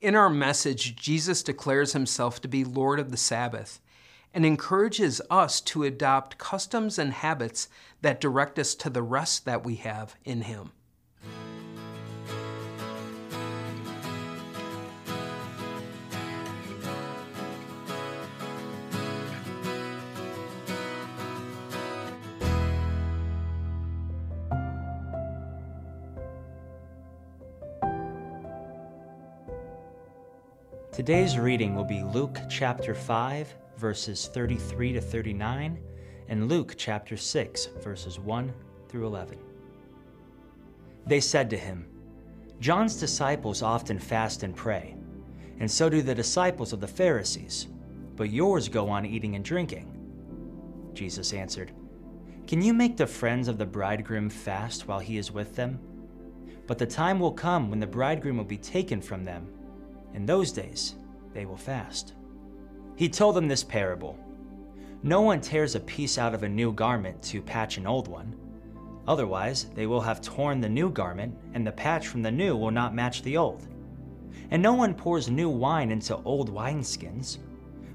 In our message, Jesus declares himself to be Lord of the Sabbath and encourages us to adopt customs and habits that direct us to the rest that we have in him. Today's reading will be Luke chapter 5, verses 33 to 39, and Luke chapter 6, verses 1 through 11. They said to him, John's disciples often fast and pray, and so do the disciples of the Pharisees, but yours go on eating and drinking. Jesus answered, Can you make the friends of the bridegroom fast while he is with them? But the time will come when the bridegroom will be taken from them in those days, they will fast. He told them this parable No one tears a piece out of a new garment to patch an old one. Otherwise, they will have torn the new garment, and the patch from the new will not match the old. And no one pours new wine into old wineskins.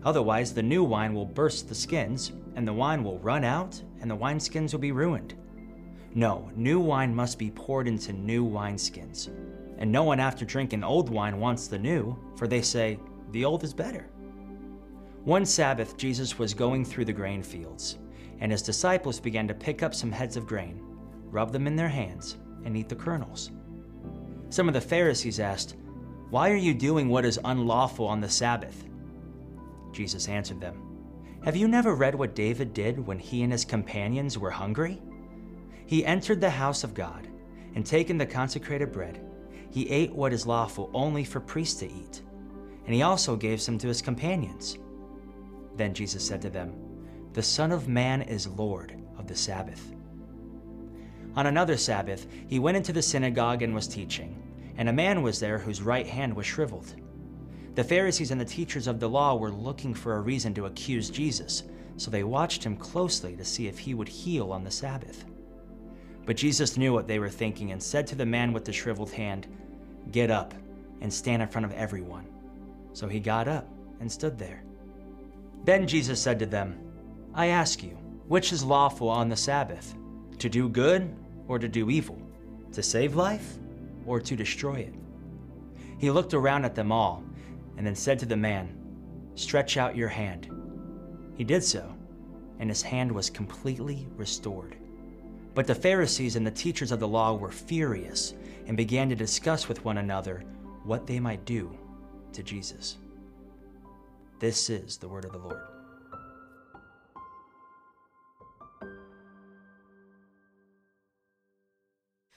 Otherwise, the new wine will burst the skins, and the wine will run out, and the wineskins will be ruined. No, new wine must be poured into new wineskins and no one after drinking old wine wants the new, for they say, the old is better. One Sabbath, Jesus was going through the grain fields, and his disciples began to pick up some heads of grain, rub them in their hands, and eat the kernels. Some of the Pharisees asked, Why are you doing what is unlawful on the Sabbath? Jesus answered them, Have you never read what David did when he and his companions were hungry? He entered the house of God, and taking the consecrated bread, he ate what is lawful only for priests to eat, and he also gave some to his companions. Then Jesus said to them, The Son of Man is Lord of the Sabbath. On another Sabbath, he went into the synagogue and was teaching, and a man was there whose right hand was shriveled. The Pharisees and the teachers of the law were looking for a reason to accuse Jesus, so they watched him closely to see if he would heal on the Sabbath. But Jesus knew what they were thinking and said to the man with the shriveled hand, Get up and stand in front of everyone. So he got up and stood there. Then Jesus said to them, I ask you, which is lawful on the Sabbath, to do good or to do evil, to save life or to destroy it? He looked around at them all and then said to the man, Stretch out your hand. He did so, and his hand was completely restored. But the Pharisees and the teachers of the law were furious and began to discuss with one another what they might do to Jesus. This is the word of the Lord.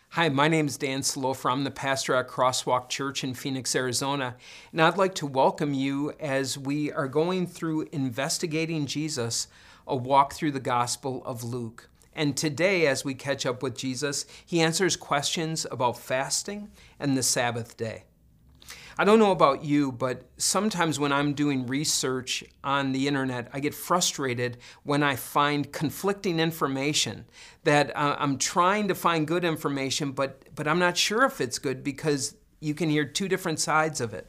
Hi, my name is Dan Slofer. I'm the pastor at Crosswalk Church in Phoenix, Arizona, and I'd like to welcome you as we are going through Investigating Jesus, a walk through the Gospel of Luke. And today, as we catch up with Jesus, he answers questions about fasting and the Sabbath day. I don't know about you, but sometimes when I'm doing research on the internet, I get frustrated when I find conflicting information that uh, I'm trying to find good information, but, but I'm not sure if it's good because you can hear two different sides of it.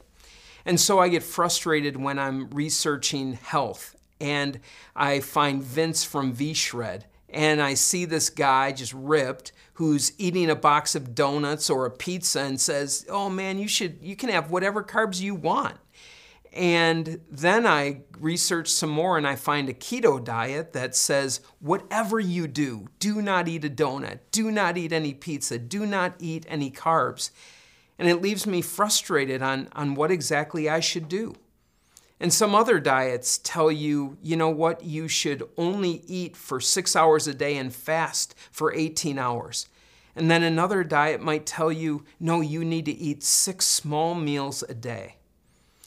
And so I get frustrated when I'm researching health and I find Vince from V-Shred and I see this guy just ripped who's eating a box of donuts or a pizza and says, "Oh man, you should you can have whatever carbs you want." And then I research some more and I find a keto diet that says, whatever you do, do not eat a donut, do not eat any pizza, do not eat any carbs. And it leaves me frustrated on, on what exactly I should do. And some other diets tell you, you know what, you should only eat for six hours a day and fast for 18 hours. And then another diet might tell you, no, you need to eat six small meals a day.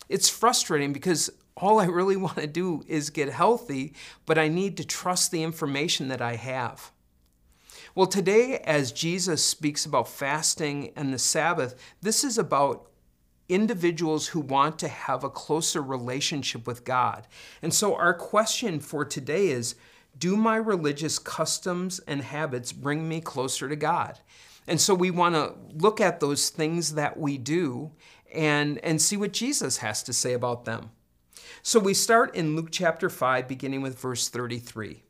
It's frustrating because all I really want to do is get healthy, but I need to trust the information that I have. Well, today, as Jesus speaks about fasting and the Sabbath, this is about individuals who want to have a closer relationship with God. And so our question for today is, do my religious customs and habits bring me closer to God? And so we want to look at those things that we do and, and see what Jesus has to say about them. So we start in Luke chapter 5, beginning with verse 33.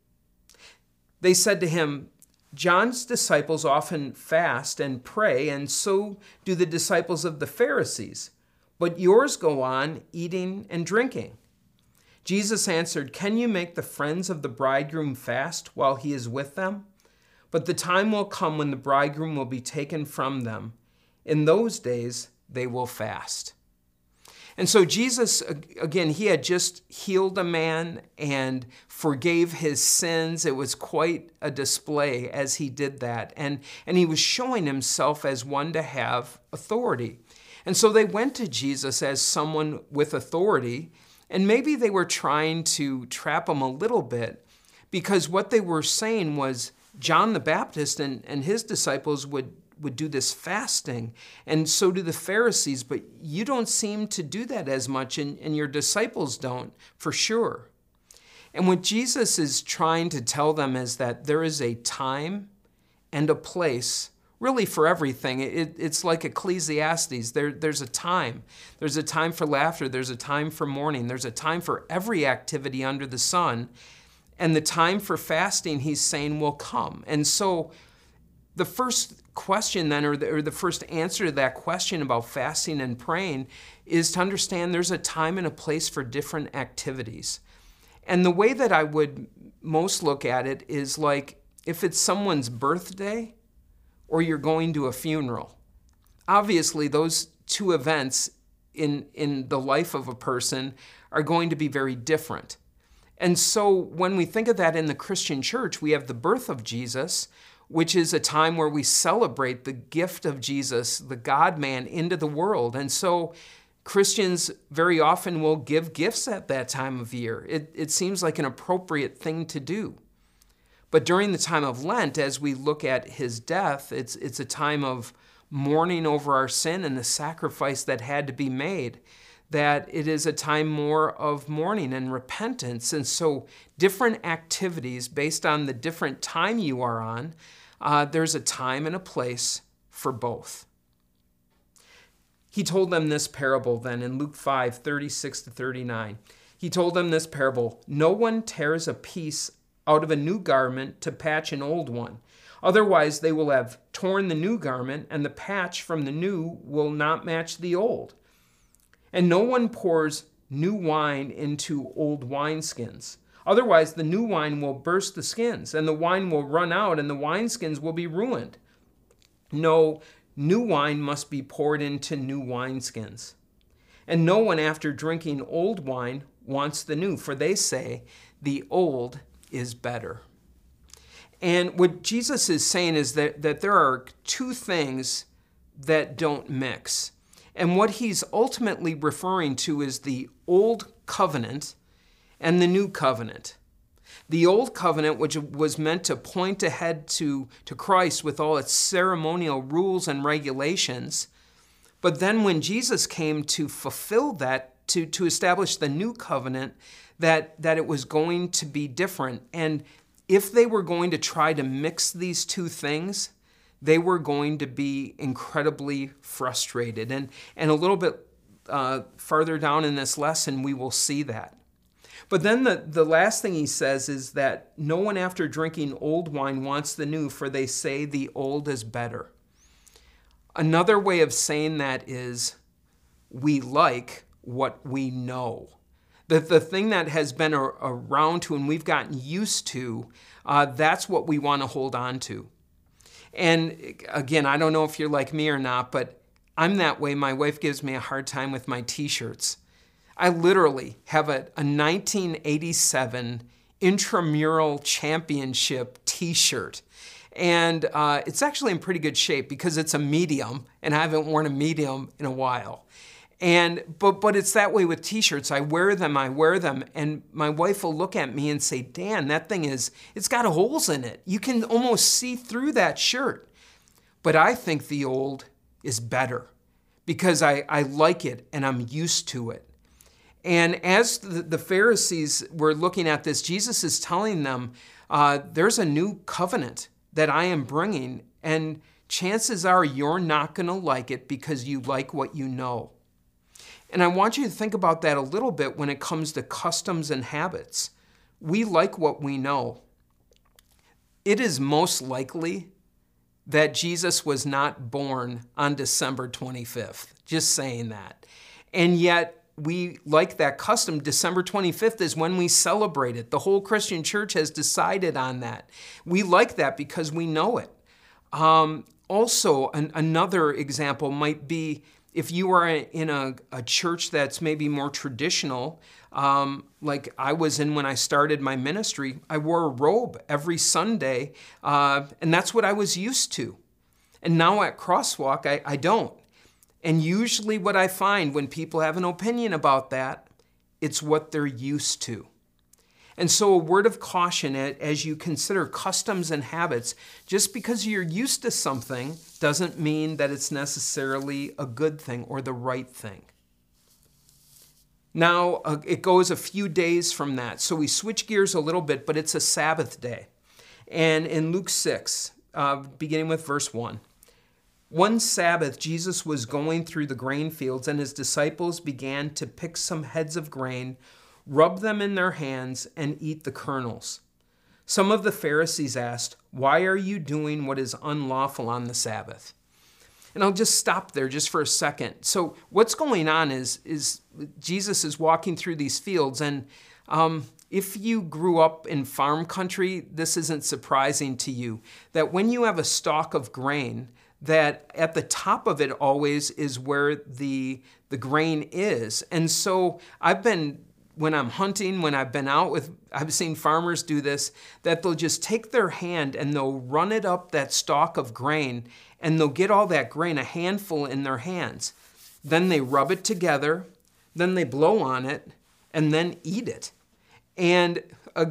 They said to him, John's disciples often fast and pray, and so do the disciples of the Pharisees, but yours go on eating and drinking. Jesus answered, Can you make the friends of the bridegroom fast while he is with them? But the time will come when the bridegroom will be taken from them. In those days, they will fast. And so Jesus, again, he had just healed a man and forgave his sins. It was quite a display as he did that. And, and he was showing himself as one to have authority. And so they went to Jesus as someone with authority. And maybe they were trying to trap him a little bit because what they were saying was John the Baptist and, and his disciples would would do this fasting, and so do the Pharisees, but you don't seem to do that as much, and, and your disciples don't, for sure. And what Jesus is trying to tell them is that there is a time and a place really for everything. It, it's like Ecclesiastes. There, there's a time. There's a time for laughter. There's a time for mourning. There's a time for every activity under the sun. And the time for fasting, he's saying, will come. And so the first question then, or the, or the, first answer to that question about fasting and praying, is to understand there's a time and a place for different activities. And the way that I would most look at it is like if it's someone's birthday or you're going to a funeral. Obviously, those two events in, in the life of a person are going to be very different. And so when we think of that in the Christian church, we have the birth of Jesus, which is a time where we celebrate the gift of Jesus, the God man, into the world. And so Christians very often will give gifts at that time of year. It, it seems like an appropriate thing to do. But during the time of Lent, as we look at his death, it's, it's a time of mourning over our sin and the sacrifice that had to be made that it is a time more of mourning and repentance. And so, different activities based on the different time you are on, uh, there's a time and a place for both. He told them this parable then in Luke 5 36 to 39. He told them this parable No one tears a piece out of a new garment to patch an old one. Otherwise, they will have torn the new garment, and the patch from the new will not match the old. And no one pours new wine into old wineskins. Otherwise, the new wine will burst the skins, and the wine will run out, and the wineskins will be ruined. No, new wine must be poured into new wineskins. And no one, after drinking old wine, wants the new, for they say, the old is better. And what Jesus is saying is that, that there are two things that don't mix. And what he's ultimately referring to is the old covenant and the new covenant. The old covenant, which was meant to point ahead to, to Christ with all its ceremonial rules and regulations. But then when Jesus came to fulfill that, to, to establish the new covenant, that, that it was going to be different. And if they were going to try to mix these two things, they were going to be incredibly frustrated. And, and a little bit uh, down in this lesson, we will see that. But then the, the last thing he says is that no one after drinking old wine wants the new, for they say the old is better. Another way of saying that is we like what we know. That the thing that has been a, around to and we've gotten used to, uh, that's what we want to hold on to. And again, I don't know if you're like me or not, but I'm that way. My wife gives me a hard time with my t shirts. I literally have a, a 1987 intramural championship t shirt. And uh, it's actually in pretty good shape because it's a medium, and I haven't worn a medium in a while. And but but it's that way with t-shirts. I wear them, I wear them, and my wife will look at me and say, "Dan, that thing is it's got holes in it. You can almost see through that shirt." But I think the old is better because I, I like it and I'm used to it. And as the, Pharisees were looking at this, Jesus is telling them, uh, There's a new covenant that I am bringing, and chances are you're not going to like it because you like what you know. And I want you to think about that a little bit when it comes to customs and habits. We like what we know. It is most likely that Jesus was not born on December 25th. Just saying that. And yet, we like that custom. December 25th is when we celebrate it. The whole Christian church has decided on that. We like that because we know it. Um, also, an, another example might be if you are in a, a church that's maybe more traditional, um, like I was in when I started my ministry, I wore a robe every Sunday, uh, and that's what I was used to. And now at Crosswalk, I, I don't. And usually, what I find when people have an opinion about that, it's what they're used to. And so, a word of caution as you consider customs and habits just because you're used to something doesn't mean that it's necessarily a good thing or the right thing. Now, uh, it goes a few days from that. So, we switch gears a little bit, but it's a Sabbath day. And in Luke 6, uh, beginning with verse 1, one Sabbath, Jesus was going through the grain fields, and his disciples began to pick some heads of grain rub them in their hands, and eat the kernels. Some of the Pharisees asked, Why are you doing what is unlawful on the Sabbath? And I'll just stop there just for a second. So, what's going on is, is Jesus is walking through these fields, and um, if you grew up in farm country, this isn't surprising to you that when you have a stalk of grain, that at the top of it always is where the the grain is. And so I've been when I'm hunting, when I've been out with, I've seen farmers do this, that they'll just take their hand and they'll run it up that stalk of grain and they'll get all that grain, a handful in their hands. Then they rub it together, then they blow on it, and then eat it. And uh,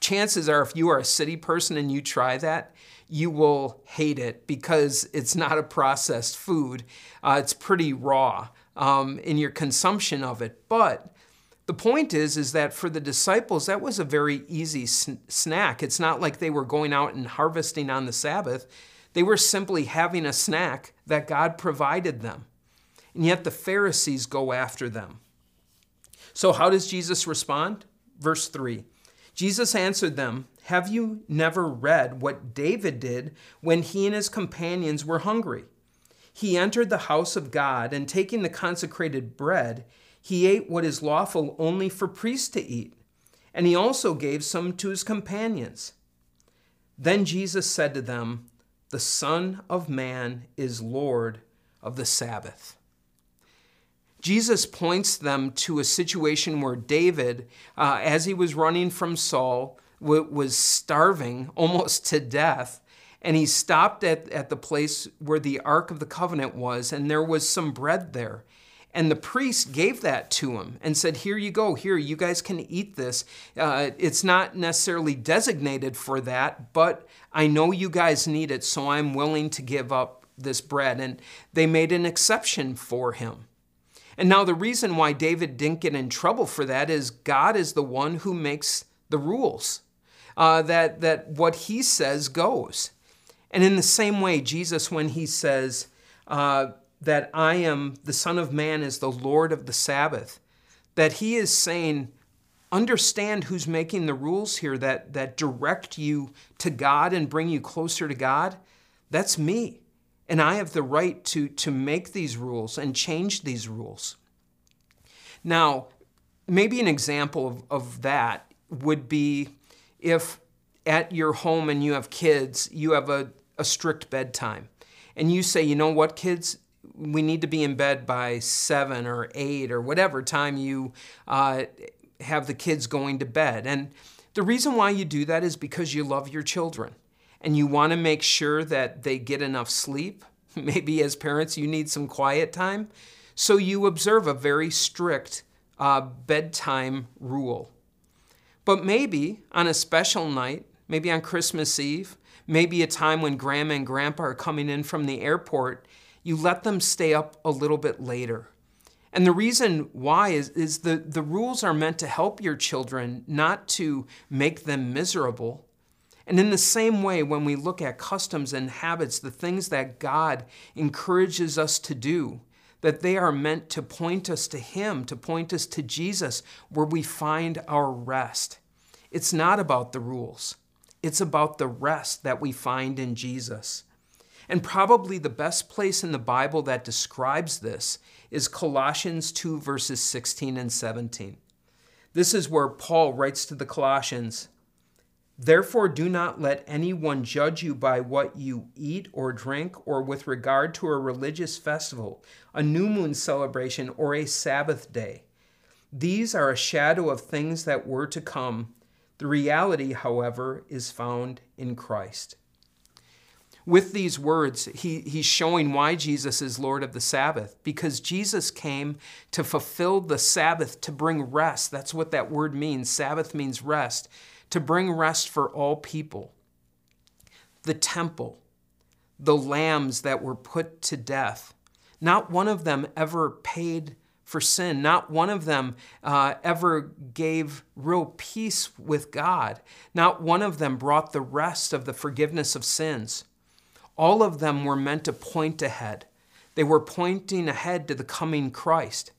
chances are, if you are a city person and you try that, you will hate it because it's not a processed food. Uh, it's pretty raw um, in your consumption of it. But the point is, is that for the disciples, that was a very easy sn- snack. It's not like they were going out and harvesting on the Sabbath. They were simply having a snack that God provided them. And yet the Pharisees go after them. So, how does Jesus respond? Verse 3 Jesus answered them, Have you never read what David did when he and his companions were hungry? He entered the house of God, and taking the consecrated bread, he ate what is lawful only for priests to eat, and he also gave some to his companions. Then Jesus said to them, The Son of Man is Lord of the Sabbath. Jesus points them to a situation where David, uh, as he was running from Saul, was starving almost to death. And he stopped at, at the place where the Ark of the Covenant was, and there was some bread there. And the priest gave that to him and said, Here you go, here, you guys can eat this. Uh, it's not necessarily designated for that, but I know you guys need it, so I'm willing to give up this bread. And they made an exception for him. And now, the reason why David didn't get in trouble for that is God is the one who makes the rules, uh, that, that what he says goes. And in the same way, Jesus, when he says, uh, that I am the Son of Man is the Lord of the Sabbath, that he is saying, understand who's making the rules here that, that direct you to God and bring you closer to God. That's me. And I have the right to, to make these rules and change these rules. Now, maybe an example of, of that would be if at your home and you have kids, you have a, a strict bedtime. And you say, you know what, kids, we need to be in bed by seven or eight or whatever time you uh, have the kids going to bed. And the reason why you do that is because you love your children and you want to make sure that they get enough sleep. Maybe as parents, you need some quiet time. So you observe a very strict uh, bedtime rule. But maybe on a special night, maybe on Christmas Eve, maybe a time when grandma and grandpa are coming in from the airport you let them stay up a little bit later. And the reason why is, is the, the rules are meant to help your children, not to make them miserable. And in the same way, when we look at customs and habits, the things that God encourages us to do, that they are meant to point us to Him, to point us to Jesus, where we find our rest. It's not about the rules, it's about the rest that we find in Jesus. And probably the best place in the Bible that describes this is Colossians 2, verses 16 and 17. This is where Paul writes to the Colossians Therefore, do not let anyone judge you by what you eat or drink, or with regard to a religious festival, a new moon celebration, or a Sabbath day. These are a shadow of things that were to come. The reality, however, is found in Christ. With these words, he, he's showing why Jesus is Lord of the Sabbath, because Jesus came to fulfill the Sabbath, to bring rest. That's what that word means. Sabbath means rest to bring rest for all people. The temple, the lambs that were put to death, not one of them ever paid for sin. Not one of them uh, ever gave real peace with God. Not one of them brought the rest of the forgiveness of sins. All of them were meant to point ahead. They were pointing ahead to the coming Christ.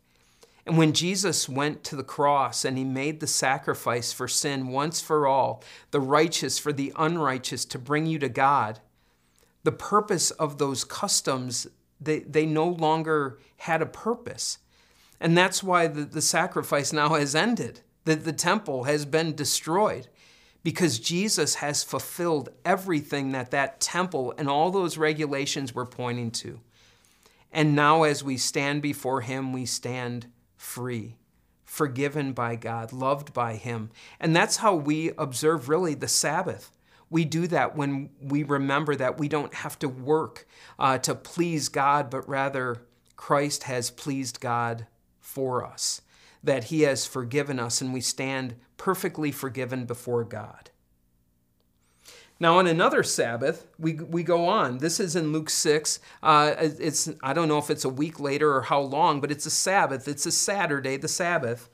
And when Jesus went to the cross and he made the sacrifice for sin once for all, the righteous for the unrighteous to bring you to God, the purpose of those customs, they, they no longer had a purpose. And that's why the, the sacrifice now has ended. that the temple has been destroyed because Jesus has fulfilled everything that that temple and all those regulations were pointing to. And now, as we stand before Him, we stand free, forgiven by God, loved by Him. And that's how we observe really the Sabbath. We do that when we remember that we don't have to work uh, to please God, but rather Christ has pleased God for us, that He has forgiven us, and we stand perfectly forgiven before God. Now, on another Sabbath, we, we go on. This is in Luke 6. Uh, it's, I don't know if it's a week later or how long, but it's a Sabbath. It's a Saturday, the Sabbath.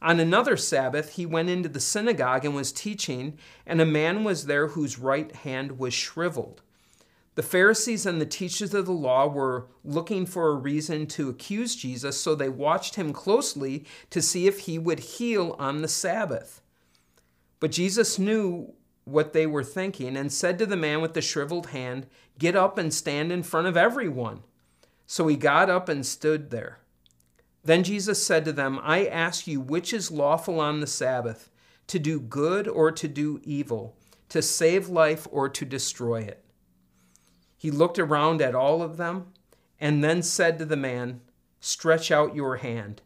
On another Sabbath, he went into the synagogue and was teaching, and a man was there whose right hand was shriveled. The Pharisees and the teachers of the law were looking for a reason to accuse Jesus, so they watched him closely to see if he would heal on the Sabbath. But Jesus knew what they were thinking and said to the man with the shriveled hand, Get up and stand in front of everyone. So he got up and stood there. Then Jesus said to them, I ask you, which is lawful on the Sabbath, to do good or to do evil, to save life or to destroy it? He looked around at all of them and then said to the man, Stretch out your hand.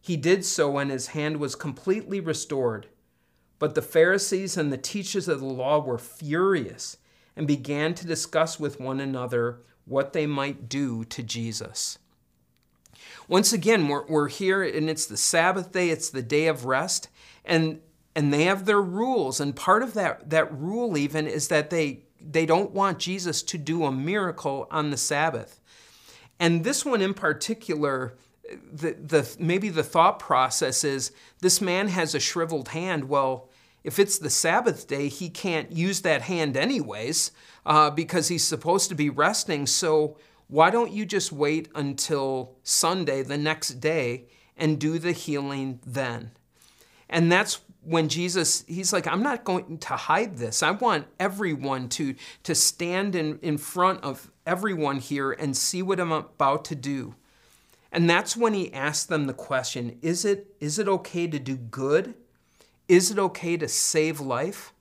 He did so, and his hand was completely restored. But the Pharisees and the teachers of the law were furious and began to discuss with one another what they might do to Jesus. Once again, we're, we're here and it's the Sabbath day, it's the day of rest, and, and they have their rules. And part of that, that rule, even, is that they, they don't want Jesus to do a miracle on the Sabbath. And this one in particular, the, the, maybe the thought process is this man has a shriveled hand. Well, if it's the Sabbath day, he can't use that hand anyways uh, because he's supposed to be resting. So why don't you just wait until Sunday, the next day, and do the healing then? And that's when Jesus, he's like, I'm not going to hide this. I want everyone to, to stand in, in front of everyone here and see what I'm about to do. And that's when he asked them the question is it, is it okay to do good? Is it okay to save life?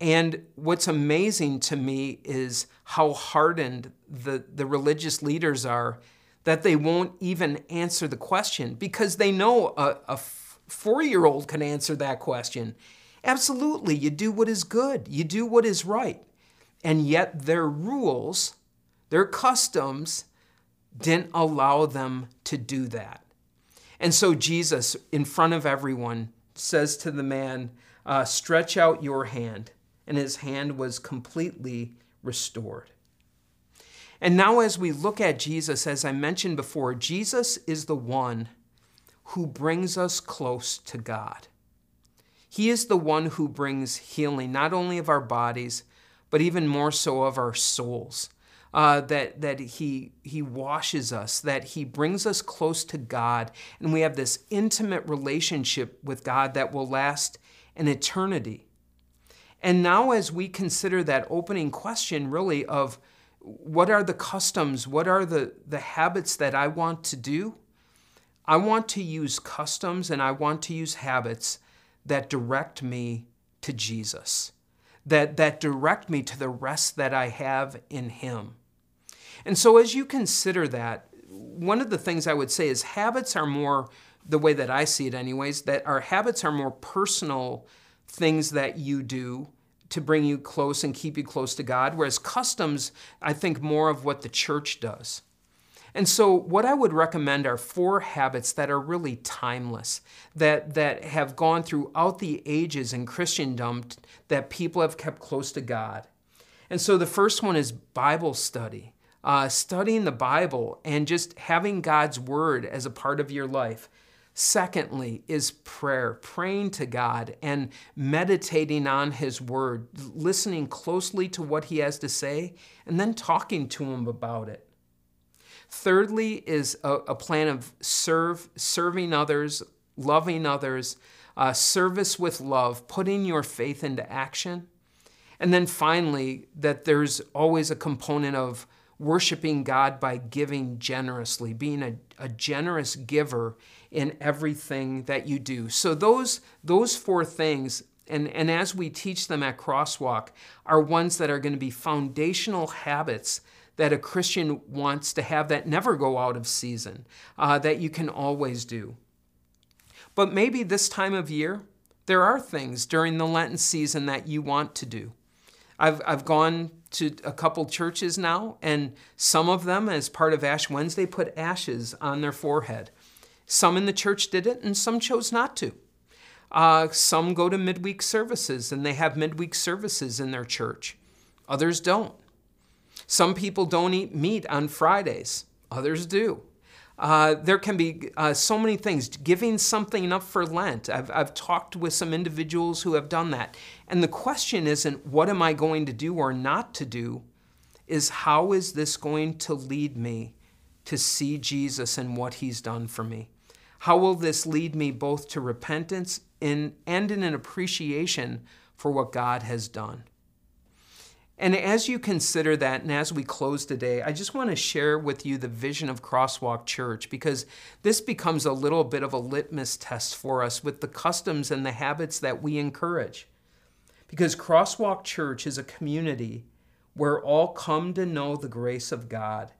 And what's amazing to me is how hardened the, the religious leaders are that they won't even answer the question because they know a, a four year old can answer that question. Absolutely, you do what is good, you do what is right. And yet their rules, their customs, didn't allow them to do that. And so Jesus, in front of everyone, says to the man, uh, Stretch out your hand. And his hand was completely restored. And now, as we look at Jesus, as I mentioned before, Jesus is the one who brings us close to God. He is the one who brings healing, not only of our bodies, but even more so of our souls. Uh, that, that he, he washes us, that He brings us close to God, and we have this intimate relationship with God that will last an eternity. And now, as we consider that opening question, really, of what are the customs, what are the, the habits that I want to do, I want to use customs and I want to use habits that direct me to Jesus, that, that direct me to the rest that I have in Him. And so, as you consider that, one of the things I would say is habits are more, the way that I see it, anyways, that our habits are more personal things that you do to bring you close and keep you close to God, whereas customs, I think, more of what the church does. And so, what I would recommend are four habits that are really timeless, that, that have gone throughout the ages in Christendom that people have kept close to God. And so, the first one is Bible study, uh, studying the Bible and just having God's Word as a part of your life. Secondly, is prayer, praying to God and meditating on His Word, listening closely to what He has to say, and then talking to Him about it. Thirdly, is a, a plan of serve, serving others, loving others, uh, service with love, putting your faith into action. And then finally, that there's always a component of worshiping God by giving generously, being a, a generous giver in everything that you do. So those, those four things, and, and as we teach them at Crosswalk, are ones that are going to be foundational habits that a Christian wants to have that never go out of season, uh, that you can always do. But maybe this time of year, there are things during the Lenten season that you want to do. I've, I've gone to a couple churches now, and some of them, as part of Ash Wednesday, put ashes on their forehead. Some in the church did it, and some chose not to. Uh, some go to midweek services, and they have midweek services in their church. Others don't. Some people don't eat meat on Fridays, others do. Uh, there can be uh, so many things. Giving something up for Lent. I've, I've talked with some individuals who have done that. And the question isn't, what am I going to do or not to do? Is how is this going to lead me to see Jesus and what he's done for me? How will this lead me both to repentance in, and in an appreciation for what God has done? And as you consider that, and as we close today, I just want to share with you the vision of Crosswalk Church because this becomes a little bit of a litmus test for us with the customs and the habits that we encourage. Because Crosswalk Church is a community where all come to know the grace of God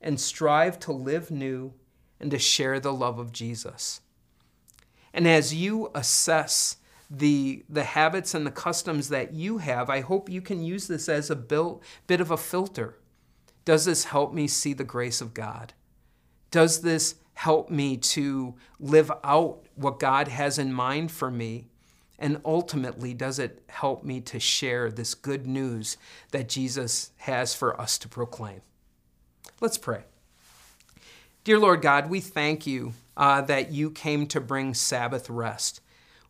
and strive to live new and to share the love of Jesus. And as you assess the, the habits and the customs that you have, I hope you can use this as a bil- bit of a filter. Does this help me see the grace of God? Does this help me to live out what God has in mind for me? And ultimately, does it help me to share this good news that Jesus has for us to proclaim? Let's pray. Dear Lord God, we thank you uh, that you came to bring Sabbath rest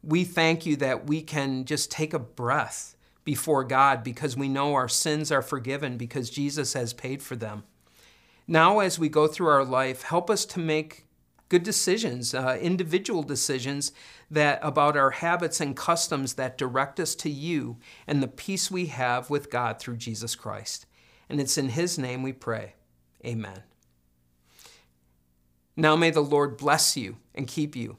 we thank you that we can just take a breath before God because we know our sins are forgiven because Jesus has paid for them. Now, as we go through our life, help us to make good decisions, uh, individual decisions that about our habits and customs that direct us to you and the peace we have with God through Jesus Christ. And it's in His name we pray. Amen. Now may the Lord bless you and keep you.